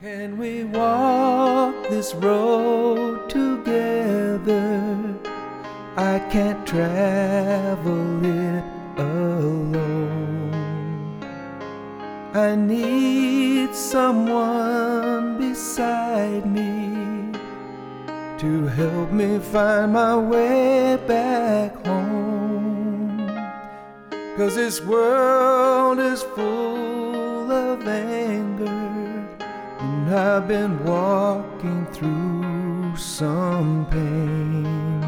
Can we walk this road together? I can't travel it alone. I need someone beside me to help me find my way back home. Cause this world is full of anger. I've been walking through some pain.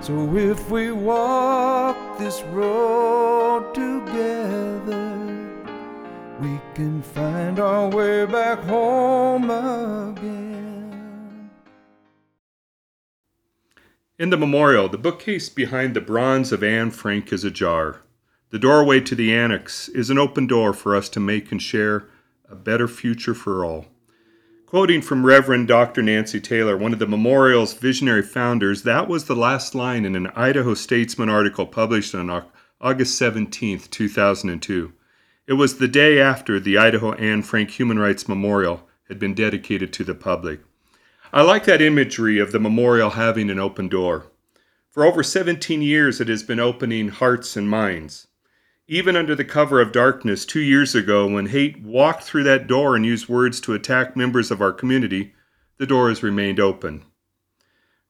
So if we walk this road together, we can find our way back home again. In the memorial, the bookcase behind the bronze of Anne Frank is ajar. The doorway to the annex is an open door for us to make and share a better future for all. Quoting from Reverend Dr. Nancy Taylor, one of the memorial's visionary founders, that was the last line in an Idaho Statesman article published on August 17, 2002. It was the day after the Idaho Anne Frank Human Rights Memorial had been dedicated to the public. I like that imagery of the memorial having an open door. For over 17 years, it has been opening hearts and minds. Even under the cover of darkness, two years ago, when hate walked through that door and used words to attack members of our community, the door has remained open.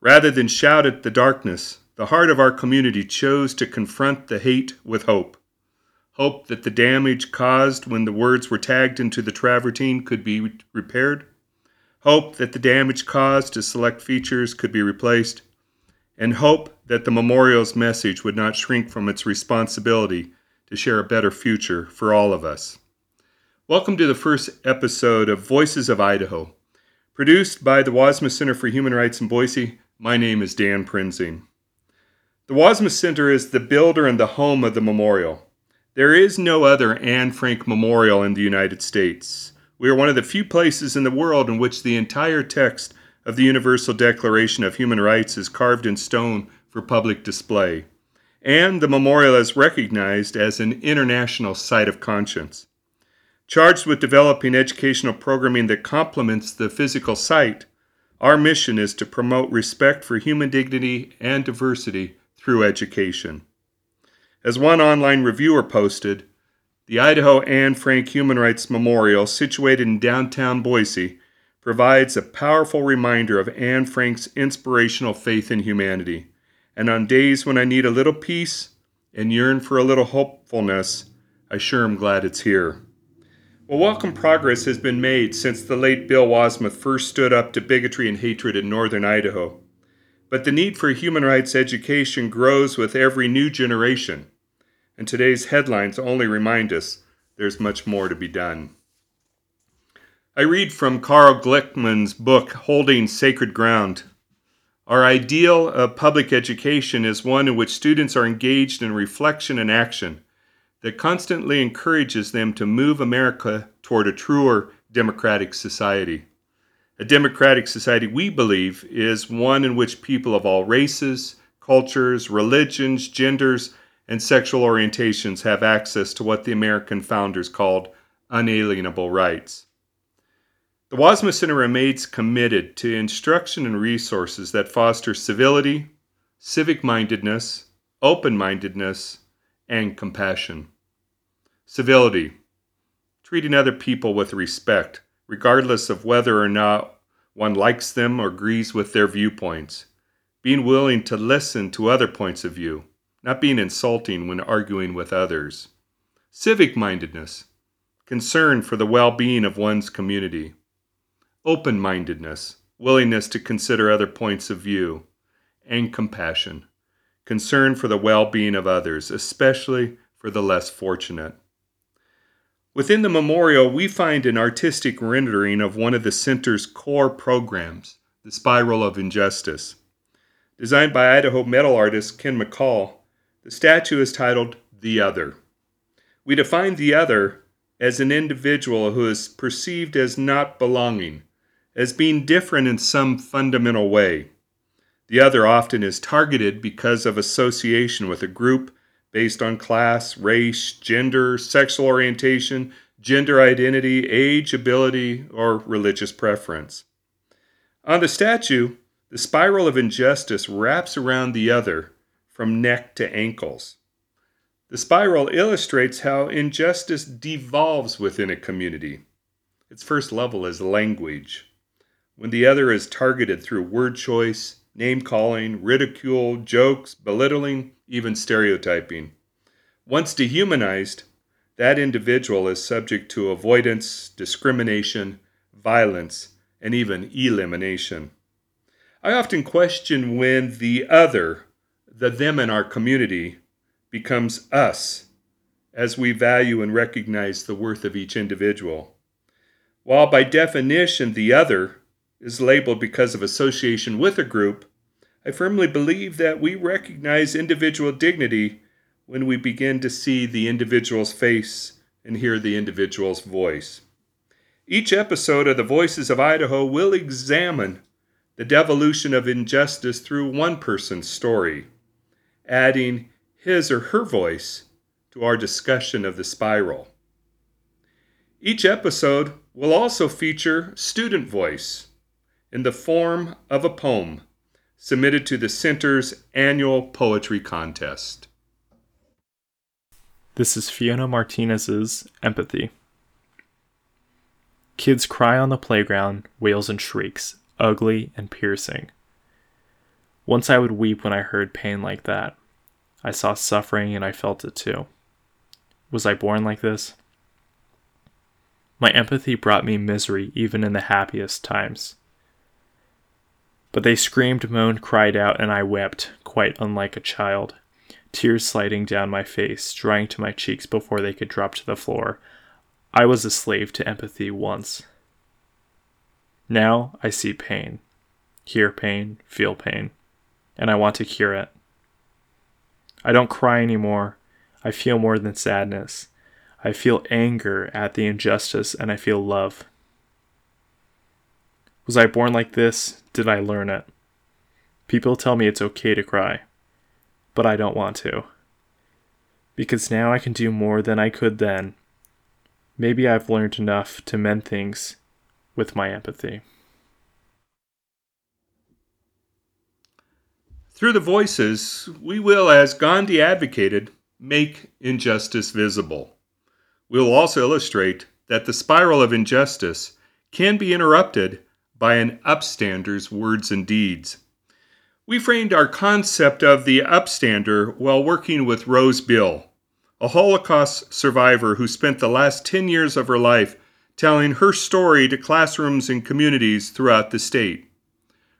Rather than shout at the darkness, the heart of our community chose to confront the hate with hope. Hope that the damage caused when the words were tagged into the travertine could be repaired. Hope that the damage caused to select features could be replaced. And hope that the memorial's message would not shrink from its responsibility to share a better future for all of us. Welcome to the first episode of Voices of Idaho. Produced by the Wassmuth Center for Human Rights in Boise, my name is Dan Prinzing. The Wassmuth Center is the builder and the home of the memorial. There is no other Anne Frank Memorial in the United States. We are one of the few places in the world in which the entire text of the Universal Declaration of Human Rights is carved in stone for public display and the memorial is recognized as an international site of conscience. Charged with developing educational programming that complements the physical site, our mission is to promote respect for human dignity and diversity through education. As one online reviewer posted, the Idaho Anne Frank Human Rights Memorial, situated in downtown Boise, provides a powerful reminder of Anne Frank's inspirational faith in humanity and on days when I need a little peace and yearn for a little hopefulness, I sure am glad it's here. Well, welcome progress has been made since the late Bill Wassmuth first stood up to bigotry and hatred in northern Idaho. But the need for human rights education grows with every new generation, and today's headlines only remind us there's much more to be done. I read from Carl Glickman's book, Holding Sacred Ground, our ideal of public education is one in which students are engaged in reflection and action that constantly encourages them to move America toward a truer democratic society. A democratic society, we believe, is one in which people of all races, cultures, religions, genders, and sexual orientations have access to what the American founders called unalienable rights. The Wassmuth Center remains committed to instruction and resources that foster civility, civic mindedness, open mindedness, and compassion. Civility, treating other people with respect, regardless of whether or not one likes them or agrees with their viewpoints. Being willing to listen to other points of view, not being insulting when arguing with others. Civic mindedness, concern for the well being of one's community open mindedness, willingness to consider other points of view, and compassion, concern for the well being of others, especially for the less fortunate. Within the memorial, we find an artistic rendering of one of the center's core programs, the Spiral of Injustice. Designed by Idaho metal artist Ken McCall, the statue is titled The Other. We define the other as an individual who is perceived as not belonging, as being different in some fundamental way. The other often is targeted because of association with a group based on class, race, gender, sexual orientation, gender identity, age, ability, or religious preference. On the statue, the spiral of injustice wraps around the other from neck to ankles. The spiral illustrates how injustice devolves within a community. Its first level is language. When the other is targeted through word choice, name calling, ridicule, jokes, belittling, even stereotyping. Once dehumanized, that individual is subject to avoidance, discrimination, violence, and even elimination. I often question when the other, the them in our community, becomes us as we value and recognize the worth of each individual. While by definition the other is labeled because of association with a group, I firmly believe that we recognize individual dignity when we begin to see the individual's face and hear the individual's voice. Each episode of the Voices of Idaho will examine the devolution of injustice through one person's story, adding his or her voice to our discussion of the spiral. Each episode will also feature student voice in the form of a poem submitted to the Center's annual poetry contest. This is Fiona Martinez's Empathy. Kids cry on the playground, wails and shrieks, ugly and piercing. Once I would weep when I heard pain like that. I saw suffering and I felt it too. Was I born like this? My empathy brought me misery even in the happiest times. But they screamed, moaned, cried out, and I wept, quite unlike a child, tears sliding down my face, drying to my cheeks before they could drop to the floor. I was a slave to empathy once. Now I see pain, hear pain, feel pain, and I want to cure it. I don't cry anymore. I feel more than sadness. I feel anger at the injustice and I feel love. Was I born like this? Did I learn it? People tell me it's okay to cry, but I don't want to. Because now I can do more than I could then. Maybe I've learned enough to mend things with my empathy. Through the voices, we will, as Gandhi advocated, make injustice visible. We will also illustrate that the spiral of injustice can be interrupted by an upstander's words and deeds. We framed our concept of the upstander while working with Rose Beal, a Holocaust survivor who spent the last 10 years of her life telling her story to classrooms and communities throughout the state.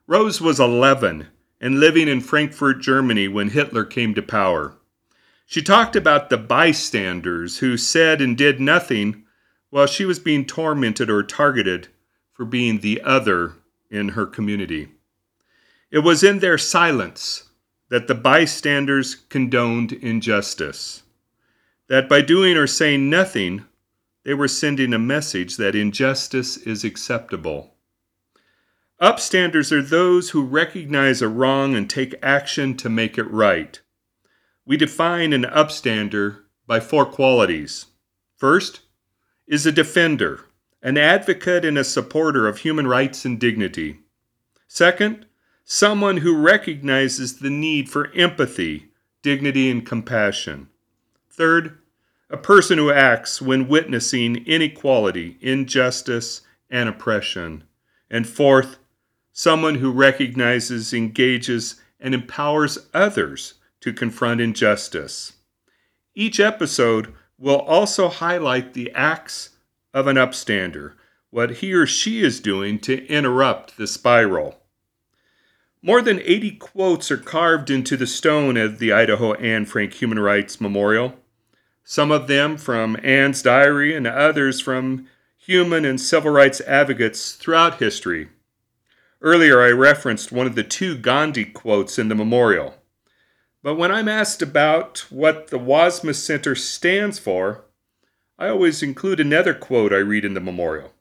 Rose was 11 and living in Frankfurt, Germany when Hitler came to power. She talked about the bystanders who said and did nothing while she was being tormented or targeted for being the other in her community. It was in their silence that the bystanders condoned injustice, that by doing or saying nothing, they were sending a message that injustice is acceptable. Upstanders are those who recognize a wrong and take action to make it right. We define an upstander by four qualities. First is a defender, an advocate and a supporter of human rights and dignity. Second, someone who recognizes the need for empathy, dignity, and compassion. Third, a person who acts when witnessing inequality, injustice, and oppression. And fourth, someone who recognizes, engages, and empowers others to confront injustice. Each episode will also highlight the acts of an upstander, what he or she is doing to interrupt the spiral. More than 80 quotes are carved into the stone of the Idaho Anne Frank Human Rights Memorial, some of them from Anne's diary and others from human and civil rights advocates throughout history. Earlier, I referenced one of the two Gandhi quotes in the memorial. But when I'm asked about what the Wassmuth Center stands for, I always include another quote I read in the memorial.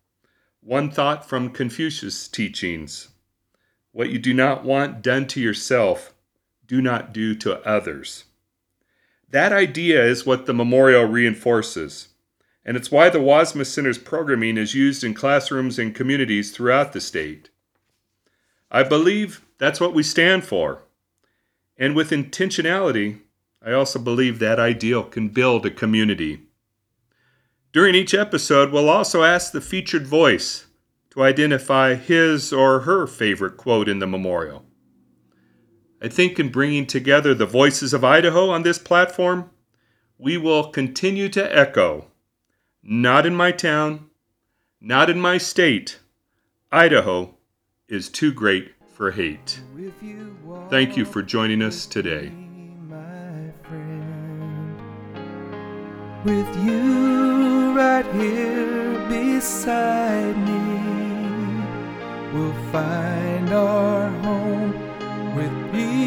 One thought from Confucius' teachings What you do not want done to yourself, do not do to others. That idea is what the memorial reinforces and it's why the Wassmuth Center's programming is used in classrooms and communities throughout the state. I believe that's what we stand for. And with intentionality, I also believe that ideal can build a community. During each episode, we'll also ask the featured voice to identify his or her favorite quote in the memorial. I think in bringing together the voices of Idaho on this platform, we will continue to echo not in my town, not in my state. Idaho is too great for hate. Thank you for joining us today. With you right here beside me, we'll find our home with peace.